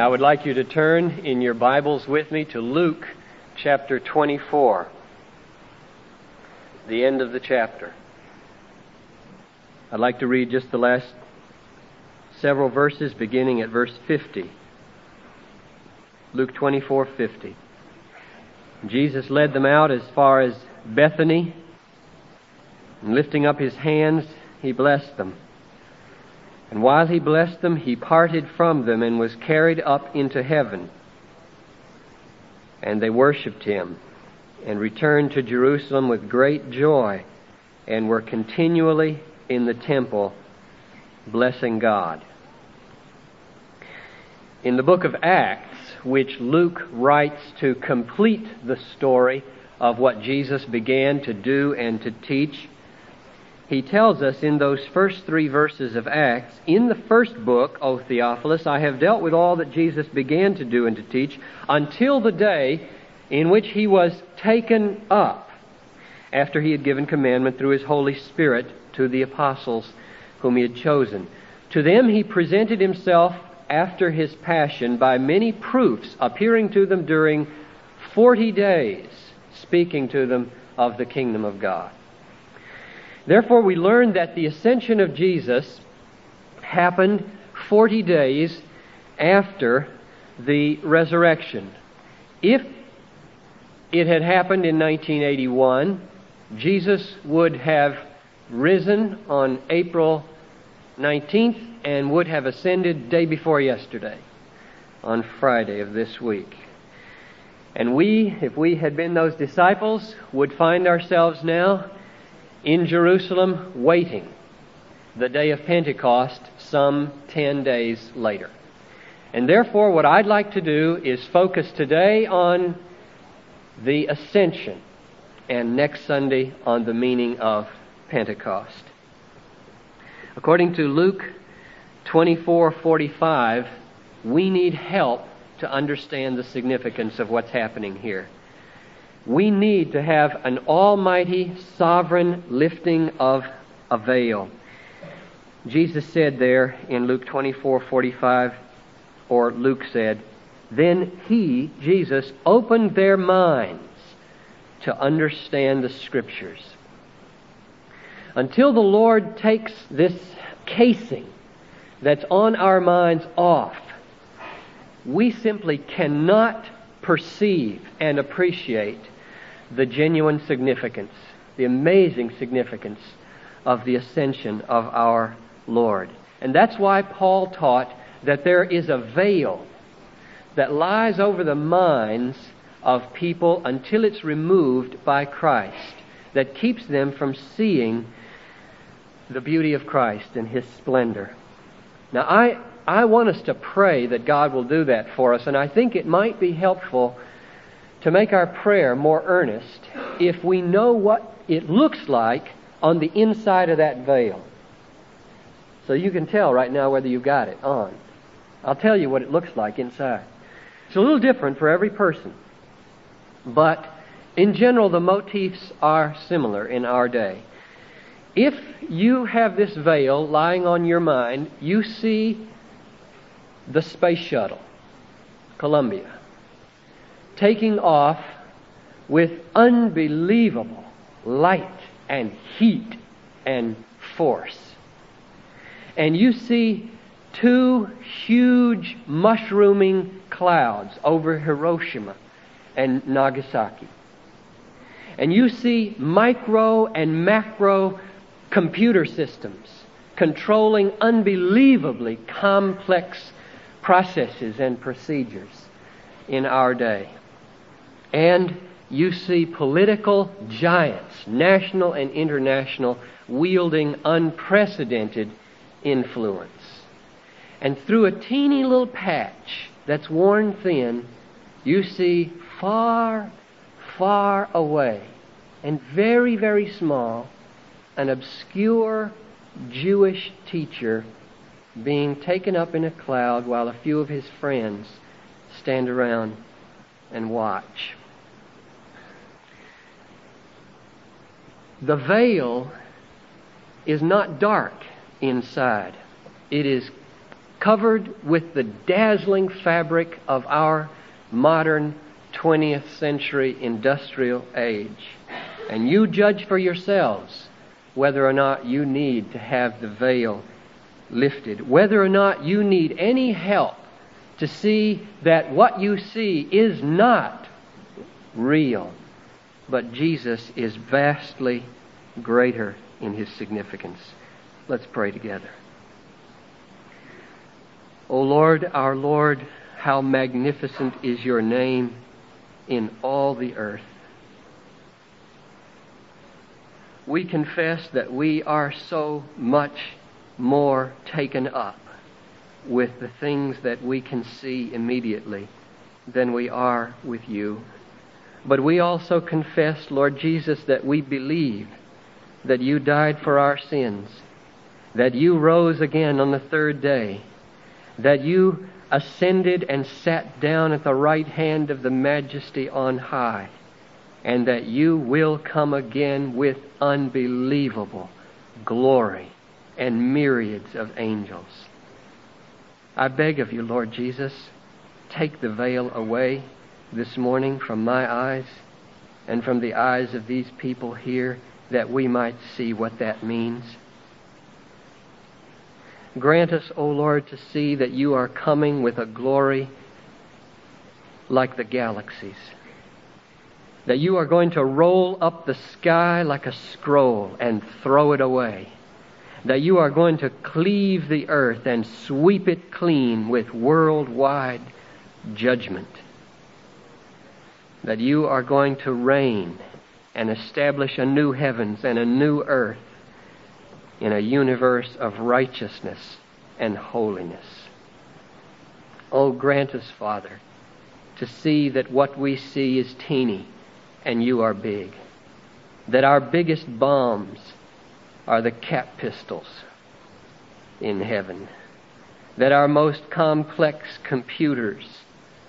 I would like you to turn in your Bibles with me to Luke chapter 24, the end of the chapter. I'd like to read just the last several verses beginning at verse 50. Luke 24:50. Jesus led them out as far as Bethany, and lifting up his hands, he blessed them. And while he blessed them, he parted from them and was carried up into heaven. And they worshipped him and returned to Jerusalem with great joy and were continually in the temple blessing God. In the book of Acts, which Luke writes to complete the story of what Jesus began to do and to teach, he tells us in those first three verses of Acts, in the first book, O Theophilus, I have dealt with all that Jesus began to do and to teach until the day in which he was taken up after he had given commandment through his Holy Spirit to the apostles whom he had chosen. To them he presented himself after his passion by many proofs, appearing to them during forty days, speaking to them of the kingdom of God. Therefore, we learn that the ascension of Jesus happened 40 days after the resurrection. If it had happened in 1981, Jesus would have risen on April 19th and would have ascended day before yesterday, on Friday of this week. And we, if we had been those disciples, would find ourselves now in Jerusalem waiting the day of Pentecost some 10 days later. And therefore, what I'd like to do is focus today on the ascension and next Sunday on the meaning of Pentecost. According to Luke 24:45, we need help to understand the significance of what's happening here we need to have an almighty, sovereign lifting of a veil. Jesus said there in Luke 24:45 or Luke said, "Then he, Jesus, opened their minds to understand the scriptures." Until the Lord takes this casing that's on our minds off, we simply cannot perceive and appreciate the genuine significance, the amazing significance of the ascension of our Lord. And that's why Paul taught that there is a veil that lies over the minds of people until it's removed by Christ, that keeps them from seeing the beauty of Christ and His splendor. Now, I, I want us to pray that God will do that for us, and I think it might be helpful to make our prayer more earnest if we know what it looks like on the inside of that veil. So you can tell right now whether you've got it on. I'll tell you what it looks like inside. It's a little different for every person, but in general, the motifs are similar in our day. If you have this veil lying on your mind, you see the space shuttle, Columbia taking off with unbelievable light and heat and force. And you see two huge mushrooming clouds over Hiroshima and Nagasaki. And you see micro and macro computer systems controlling unbelievably complex processes and procedures in our day. And you see political giants, national and international, wielding unprecedented influence. And through a teeny little patch that's worn thin, you see far, far away and very, very small an obscure Jewish teacher being taken up in a cloud while a few of his friends stand around and watch. The veil is not dark inside. It is covered with the dazzling fabric of our modern 20th century industrial age. And you judge for yourselves whether or not you need to have the veil lifted, whether or not you need any help to see that what you see is not real, but Jesus is vastly greater in his significance. Let's pray together. O Lord, our Lord, how magnificent is your name in all the earth. We confess that we are so much more taken up with the things that we can see immediately than we are with you. But we also confess, Lord Jesus, that we believe that you died for our sins, that you rose again on the third day, that you ascended and sat down at the right hand of the majesty on high, and that you will come again with unbelievable glory and myriads of angels. I beg of you, Lord Jesus, take the veil away this morning from my eyes and from the eyes of these people here that we might see what that means. Grant us, O Lord, to see that you are coming with a glory like the galaxies. That you are going to roll up the sky like a scroll and throw it away that you are going to cleave the earth and sweep it clean with worldwide judgment. That you are going to reign and establish a new heavens and a new earth in a universe of righteousness and holiness. Oh, grant us, Father, to see that what we see is teeny and you are big. That our biggest bombs are the cap pistols in heaven. That our most complex computers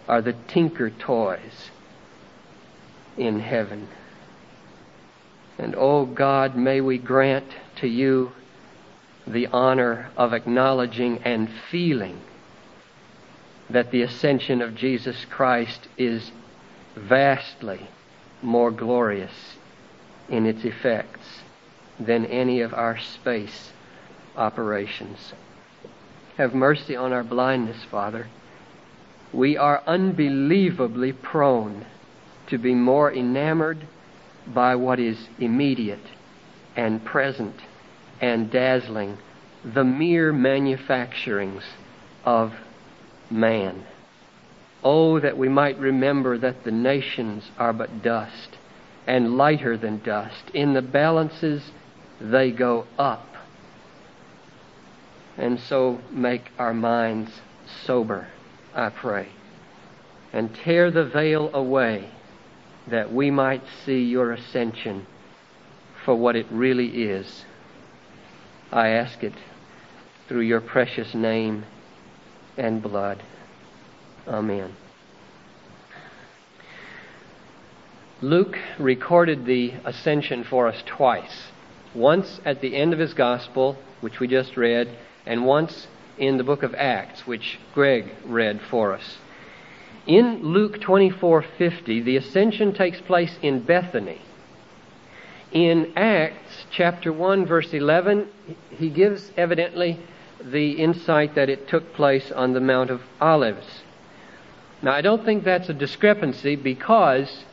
are the tinker toys in heaven. And oh God, may we grant to you the honor of acknowledging and feeling that the ascension of Jesus Christ is vastly more glorious in its effects than any of our space operations. Have mercy on our blindness, Father. We are unbelievably prone to be more enamored by what is immediate and present and dazzling, the mere manufacturings of man. Oh, that we might remember that the nations are but dust and lighter than dust. In the balances they go up. And so make our minds sober, I pray. And tear the veil away that we might see your ascension for what it really is. I ask it through your precious name and blood. Amen. Luke recorded the ascension for us twice once at the end of his gospel, which we just read, and once in the book of Acts, which Greg read for us. In Luke 24:50, the ascension takes place in Bethany. In Acts chapter 1 verse 11, he gives evidently the insight that it took place on the Mount of Olives. Now, I don't think that's a discrepancy because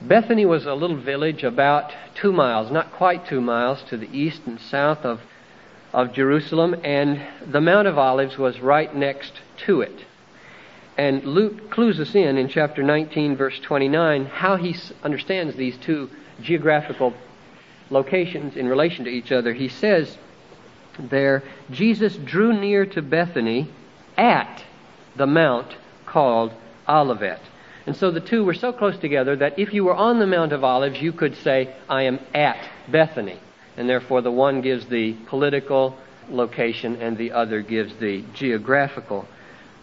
Bethany was a little village about two miles, not quite two miles, to the east and south of, of Jerusalem, and the Mount of Olives was right next to it. And Luke clues us in in chapter 19, verse 29, how he understands these two geographical locations in relation to each other. He says there, Jesus drew near to Bethany at the mount called Olivet. And so the two were so close together that if you were on the Mount of Olives, you could say, I am at Bethany. And therefore, the one gives the political location and the other gives the geographical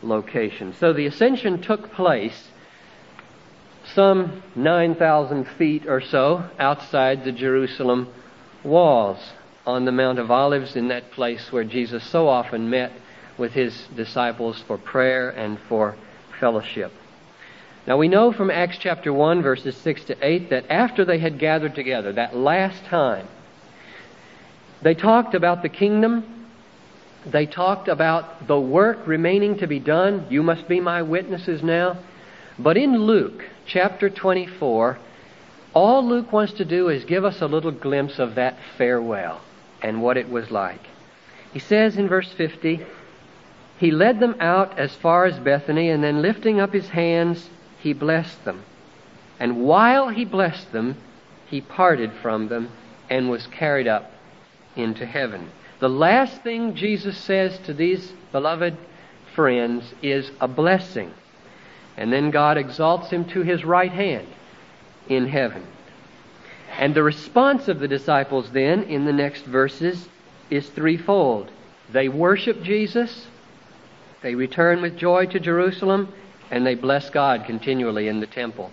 location. So the ascension took place some 9,000 feet or so outside the Jerusalem walls on the Mount of Olives in that place where Jesus so often met with his disciples for prayer and for fellowship. Now we know from Acts chapter 1 verses 6 to 8 that after they had gathered together, that last time, they talked about the kingdom. They talked about the work remaining to be done. You must be my witnesses now. But in Luke chapter 24, all Luke wants to do is give us a little glimpse of that farewell and what it was like. He says in verse 50, He led them out as far as Bethany, and then lifting up his hands, he blessed them. And while he blessed them, he parted from them and was carried up into heaven. The last thing Jesus says to these beloved friends is a blessing. And then God exalts him to his right hand in heaven. And the response of the disciples then in the next verses is threefold. They worship Jesus, they return with joy to Jerusalem, and they bless God continually in the temple.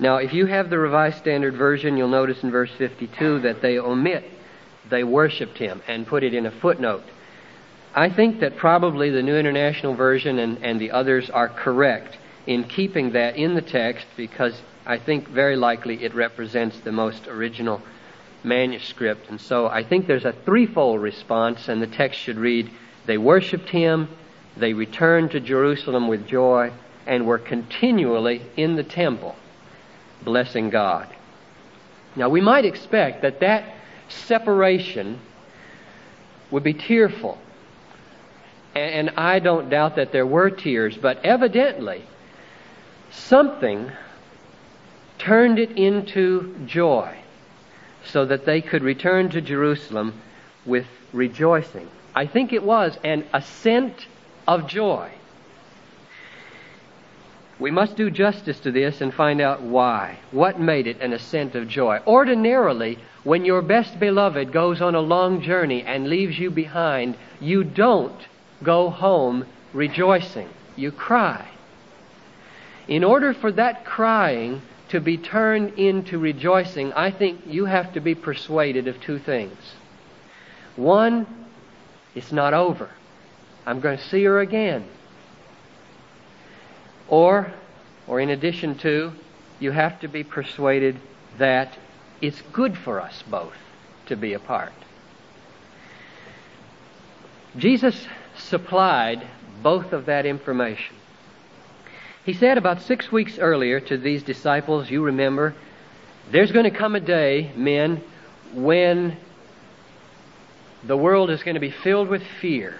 Now, if you have the Revised Standard Version, you'll notice in verse 52 that they omit they worshiped him and put it in a footnote. I think that probably the New International Version and, and the others are correct in keeping that in the text because I think very likely it represents the most original manuscript. And so I think there's a threefold response, and the text should read They worshiped him, they returned to Jerusalem with joy, and were continually in the temple blessing God. Now, we might expect that that separation would be tearful. And I don't doubt that there were tears, but evidently something turned it into joy so that they could return to Jerusalem with rejoicing. I think it was an ascent of joy. We must do justice to this and find out why. What made it an ascent of joy? Ordinarily, when your best beloved goes on a long journey and leaves you behind, you don't go home rejoicing. You cry. In order for that crying to be turned into rejoicing, I think you have to be persuaded of two things. One, it's not over. I'm going to see her again. Or, or in addition to, you have to be persuaded that it's good for us both to be apart. Jesus supplied both of that information. He said about six weeks earlier to these disciples, you remember, there's going to come a day, men, when the world is going to be filled with fear.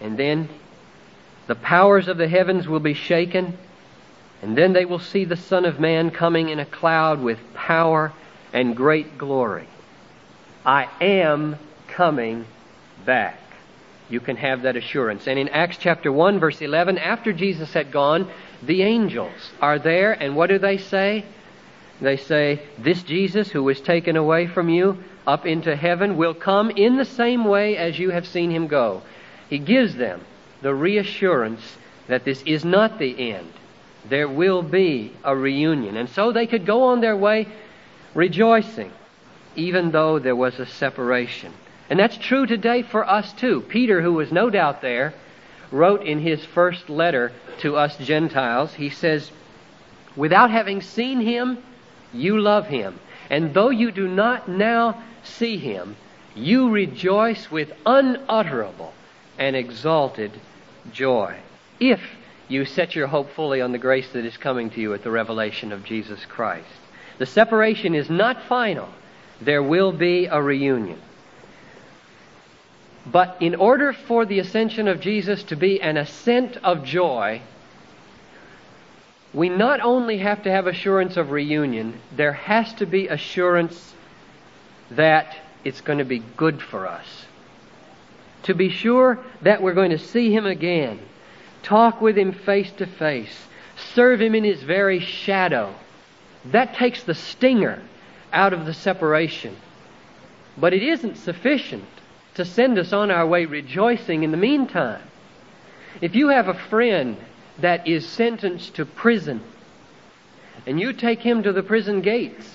And then the powers of the heavens will be shaken, and then they will see the Son of Man coming in a cloud with power and great glory. I am coming back. You can have that assurance. And in Acts chapter 1, verse 11, after Jesus had gone, the angels are there, and what do they say? They say, This Jesus who was taken away from you up into heaven will come in the same way as you have seen him go. He gives them the reassurance that this is not the end. There will be a reunion. And so they could go on their way rejoicing, even though there was a separation. And that's true today for us too. Peter, who was no doubt there, wrote in his first letter to us Gentiles, he says, Without having seen him, you love him. And though you do not now see him, you rejoice with unutterable and exalted joy. If you set your hope fully on the grace that is coming to you at the revelation of Jesus Christ. The separation is not final. There will be a reunion. But in order for the ascension of Jesus to be an ascent of joy, we not only have to have assurance of reunion, there has to be assurance that it's going to be good for us to be sure that we're going to see Him again, talk with Him face to face, serve Him in His very shadow. That takes the stinger out of the separation. But it isn't sufficient to send us on our way rejoicing in the meantime. If you have a friend that is sentenced to prison, and you take him to the prison gates,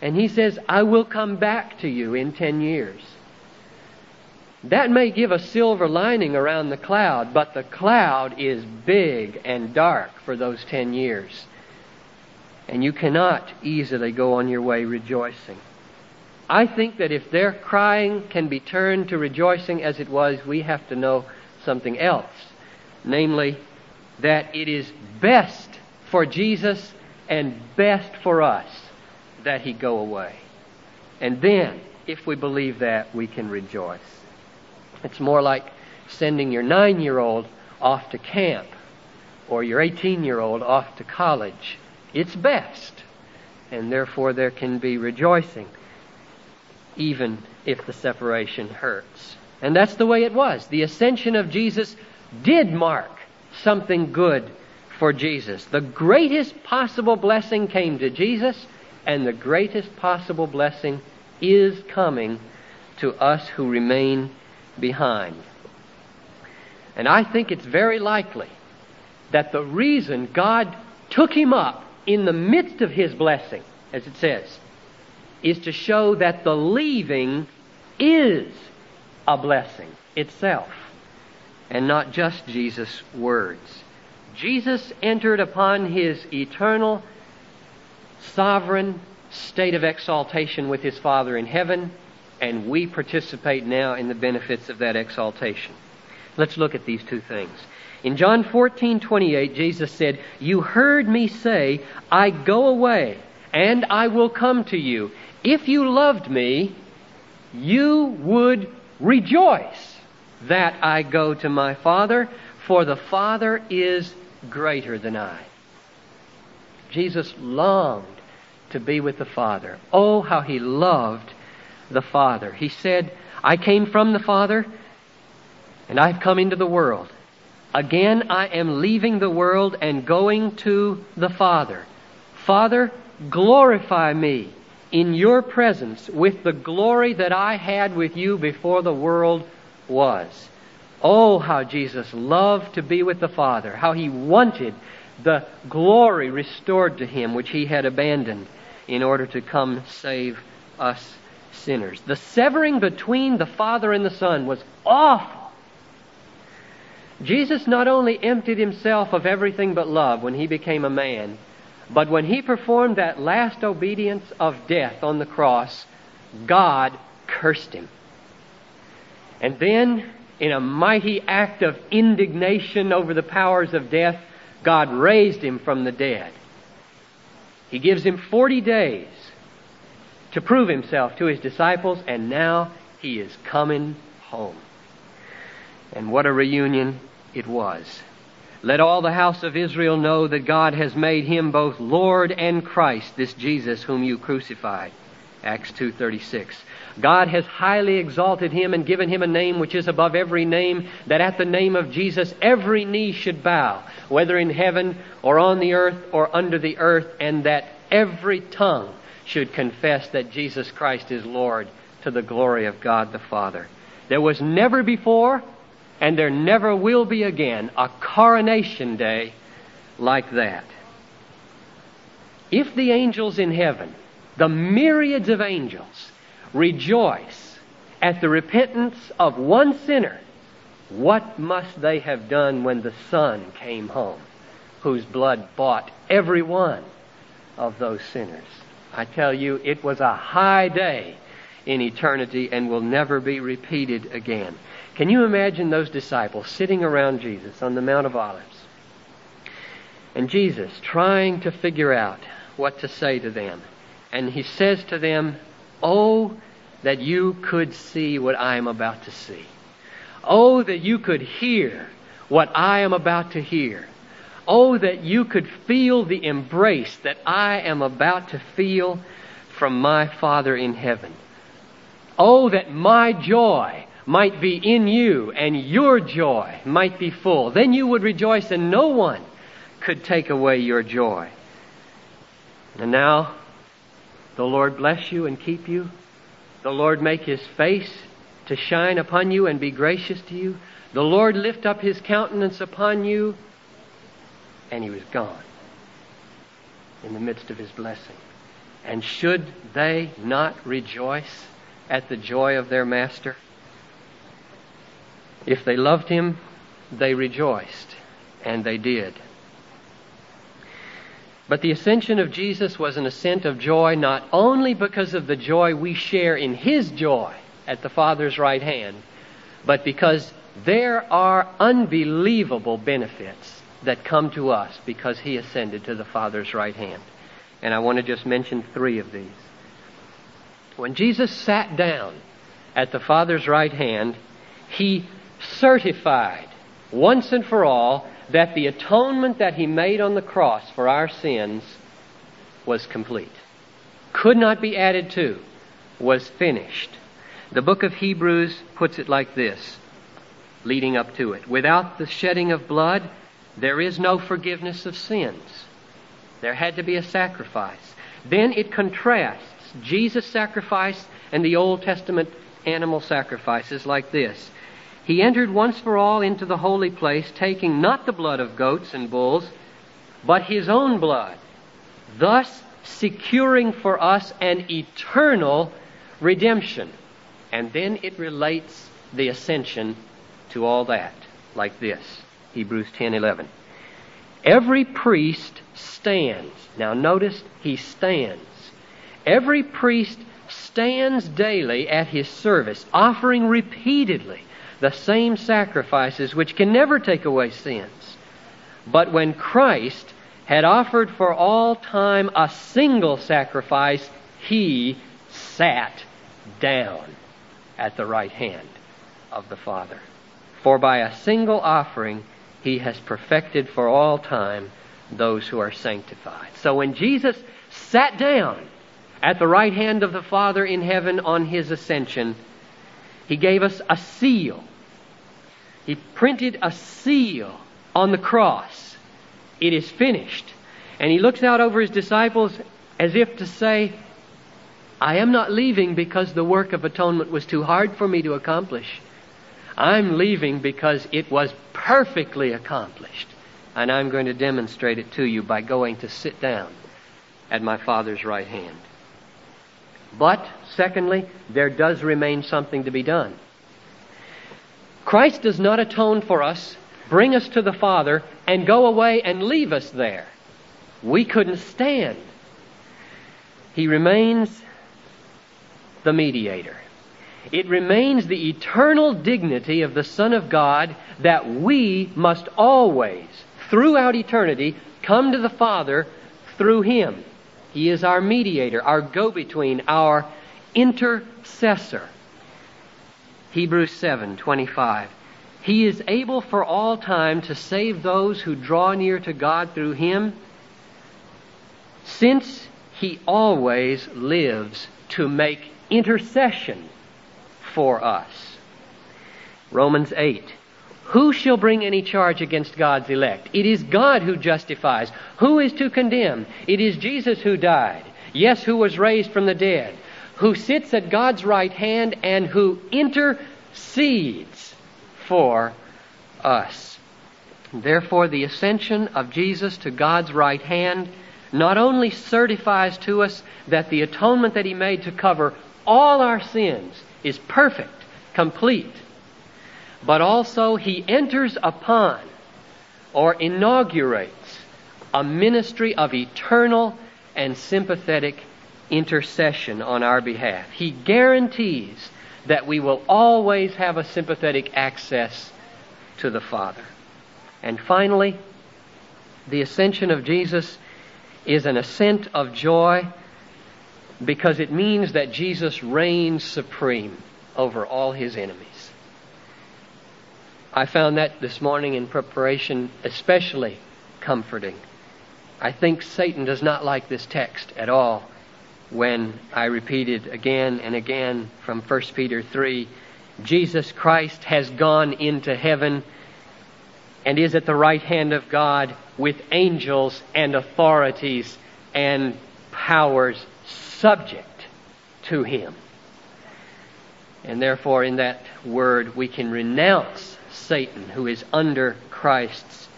and he says, I will come back to you in ten years That may give a silver lining around the cloud, but the cloud is big and dark for those ten years. And you cannot easily go on your way rejoicing. I think that if their crying can be turned to rejoicing as it was, we have to know something else. Namely, that it is best for Jesus and best for us that he go away. And then, if we believe that, we can rejoice. It's more like sending your nine year old off to camp or your 18 year old off to college. It's best. And therefore, there can be rejoicing, even if the separation hurts. And that's the way it was. The ascension of Jesus did mark something good for Jesus. The greatest possible blessing came to Jesus, and the greatest possible blessing is coming to us who remain behind. And I think it's very likely that the reason God took him up in the midst of his blessing, as it says, is to show that the leaving is a blessing itself and not just Jesus' words. Jesus entered upon his eternal, sovereign state of exaltation with his Father in heaven, and we participate now in the benefits of that exaltation. Let's look at these two things. In John 14, 28, Jesus said, You heard me say, I go away, and I will come to you. If you loved me, you would rejoice that I go to my Father, for the Father is greater than I. Jesus longed to be with the Father. Oh, how he loved the Father. He said, I came from the Father, and I've come into the world. Again, I am leaving the world and going to the Father. Father, glorify me in your presence with the glory that I had with you before the world was. Oh, how Jesus loved to be with the Father, how he wanted the glory restored to him which he had abandoned in order to come save us sinners. The severing between the Father and the Son was awful. Jesus not only emptied himself of everything but love when he became a man, but when he performed that last obedience of death on the cross, God cursed him. And then, in a mighty act of indignation over the powers of death, God raised him from the dead. He gives him 40 days to prove himself to his disciples, and now he is coming home. And what a reunion it was. Let all the house of Israel know that God has made him both Lord and Christ, this Jesus whom you crucified. Acts 2:36. God has highly exalted him and given him a name which is above every name, that at the name of Jesus every knee should bow, whether in heaven or on the earth or under the earth, and that every tongue should confess that Jesus Christ is Lord to the glory of God the Father. There was never before, and there never will be again, a coronation day like that. If the angels in heaven, the myriads of angels, rejoice at the repentance of one sinner, what must they have done when the Son came home, whose blood bought every one of those sinners? I tell you, it was a high day in eternity and will never be repeated again. Can you imagine those disciples sitting around Jesus on the Mount of Olives? And Jesus trying to figure out what to say to them. And he says to them, Oh, that you could see what I am about to see. Oh, that you could hear what I am about to hear. Oh, that you could feel the embrace that I am about to feel from my Father in heaven. Oh, that my joy might be in you and your joy might be full. Then you would rejoice and no one could take away your joy. And now, the Lord bless you and keep you. The Lord make his face to shine upon you and be gracious to you. The Lord lift up his countenance upon you. And he was gone in the midst of his blessing. And should they not rejoice at the joy of their master? If they loved him, they rejoiced, and they did. But the ascension of Jesus was an ascent of joy not only because of the joy we share in his joy at the Father's right hand, but because there are unbelievable benefits that come to us because he ascended to the Father's right hand. And I want to just mention three of these. When Jesus sat down at the Father's right hand, he certified once and for all that the atonement that he made on the cross for our sins was complete. Could not be added to, was finished. The book of Hebrews puts it like this, leading up to it. Without the shedding of blood, there is no forgiveness of sins. There had to be a sacrifice. Then it contrasts Jesus' sacrifice and the Old Testament animal sacrifices like this. He entered once for all into the holy place, taking not the blood of goats and bulls, but his own blood, thus securing for us an eternal redemption. And then it relates the ascension to all that, like this Hebrews 10 11. Every priest stands. Now notice he stands. Every priest stands daily at his service, offering repeatedly the same sacrifices which can never take away sins. But when Christ had offered for all time a single sacrifice, he sat down at the right hand of the Father. For by a single offering he has perfected for all time those who are sanctified. So when Jesus sat down at the right hand of the Father in heaven on his ascension, he gave us a seal. He printed a seal on the cross. It is finished. And he looks out over his disciples as if to say, I am not leaving because the work of atonement was too hard for me to accomplish. I'm leaving because it was perfectly accomplished. And I'm going to demonstrate it to you by going to sit down at my Father's right hand. But, secondly, there does remain something to be done. Christ does not atone for us, bring us to the Father, and go away and leave us there. We couldn't stand. He remains the mediator. It remains the eternal dignity of the Son of God that we must always, throughout eternity, come to the Father through Him. He is our mediator, our go between, our intercessor. Hebrews 7:25. He is able for all time to save those who draw near to God through him, since he always lives to make intercession for us. Romans 8. Who shall bring any charge against God's elect? It is God who justifies. Who is to condemn? It is Jesus who died. Yes, who was raised from the dead. Who sits at God's right hand and who intercedes for us. Therefore, the ascension of Jesus to God's right hand not only certifies to us that the atonement that He made to cover all our sins is perfect, complete, but also he enters upon or inaugurates a ministry of eternal and sympathetic intercession on our behalf. He guarantees that we will always have a sympathetic access to the Father. And finally, the ascension of Jesus is an ascent of joy because it means that Jesus reigns supreme over all his enemies. I found that this morning in preparation especially comforting. I think Satan does not like this text at all when I repeated again and again from 1 Peter 3 Jesus Christ has gone into heaven and is at the right hand of God with angels and authorities and powers subject to him. And therefore, in that word, we can renounce Satan who is under Christ's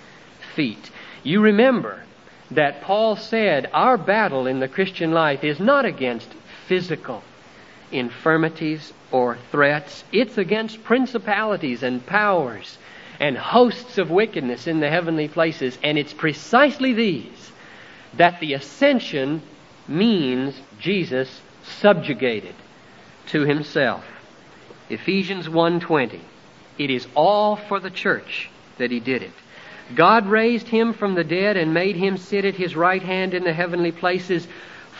feet. You remember that Paul said our battle in the Christian life is not against physical infirmities or threats. It's against principalities and powers and hosts of wickedness in the heavenly places. And it's precisely these that the ascension means Jesus subjugated to himself. Ephesians 1:20. It is all for the church that he did it. God raised him from the dead and made him sit at his right hand in the heavenly places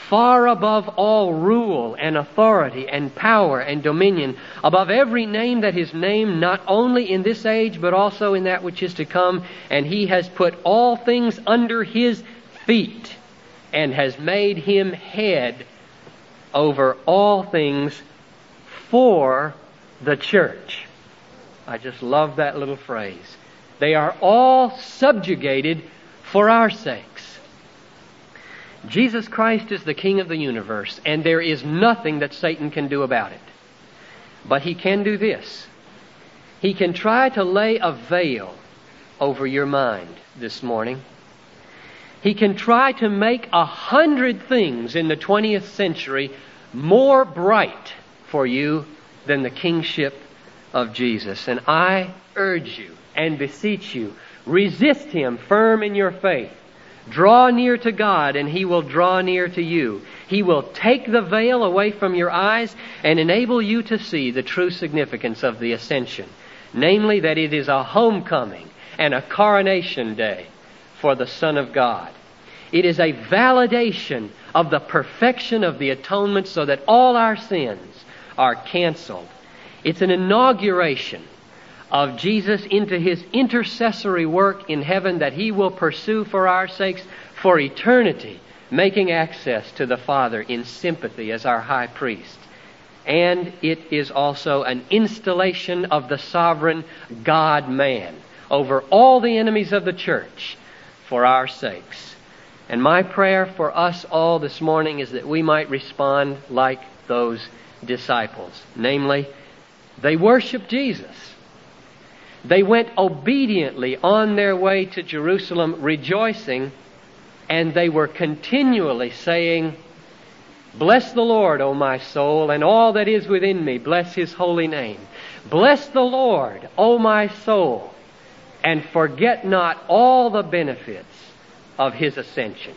far above all rule and authority and power and dominion, above every name that is named, not only in this age, but also in that which is to come. And he has put all things under his feet and has made him head over all things for the church. I just love that little phrase. They are all subjugated for our sakes. Jesus Christ is the King of the universe, and there is nothing that Satan can do about it. But he can do this. He can try to lay a veil over your mind this morning. He can try to make a hundred things in the 20th century more bright for you than the kingship of Jesus. And I urge you and beseech you, resist him firm in your faith. Draw near to God and He will draw near to you. He will take the veil away from your eyes and enable you to see the true significance of the ascension. Namely, that it is a homecoming and a coronation day for the Son of God. It is a validation of the perfection of the atonement so that all our sins are canceled. It's an inauguration of Jesus into his intercessory work in heaven that he will pursue for our sakes for eternity, making access to the Father in sympathy as our high priest. And it is also an installation of the sovereign God man over all the enemies of the church for our sakes. And my prayer for us all this morning is that we might respond like those disciples. Namely, they worshiped Jesus. They went obediently on their way to Jerusalem rejoicing, and they were continually saying, Bless the Lord, O my soul, and all that is within me. Bless his holy name. Bless the Lord, O my soul, and forget not all the benefits of his ascension.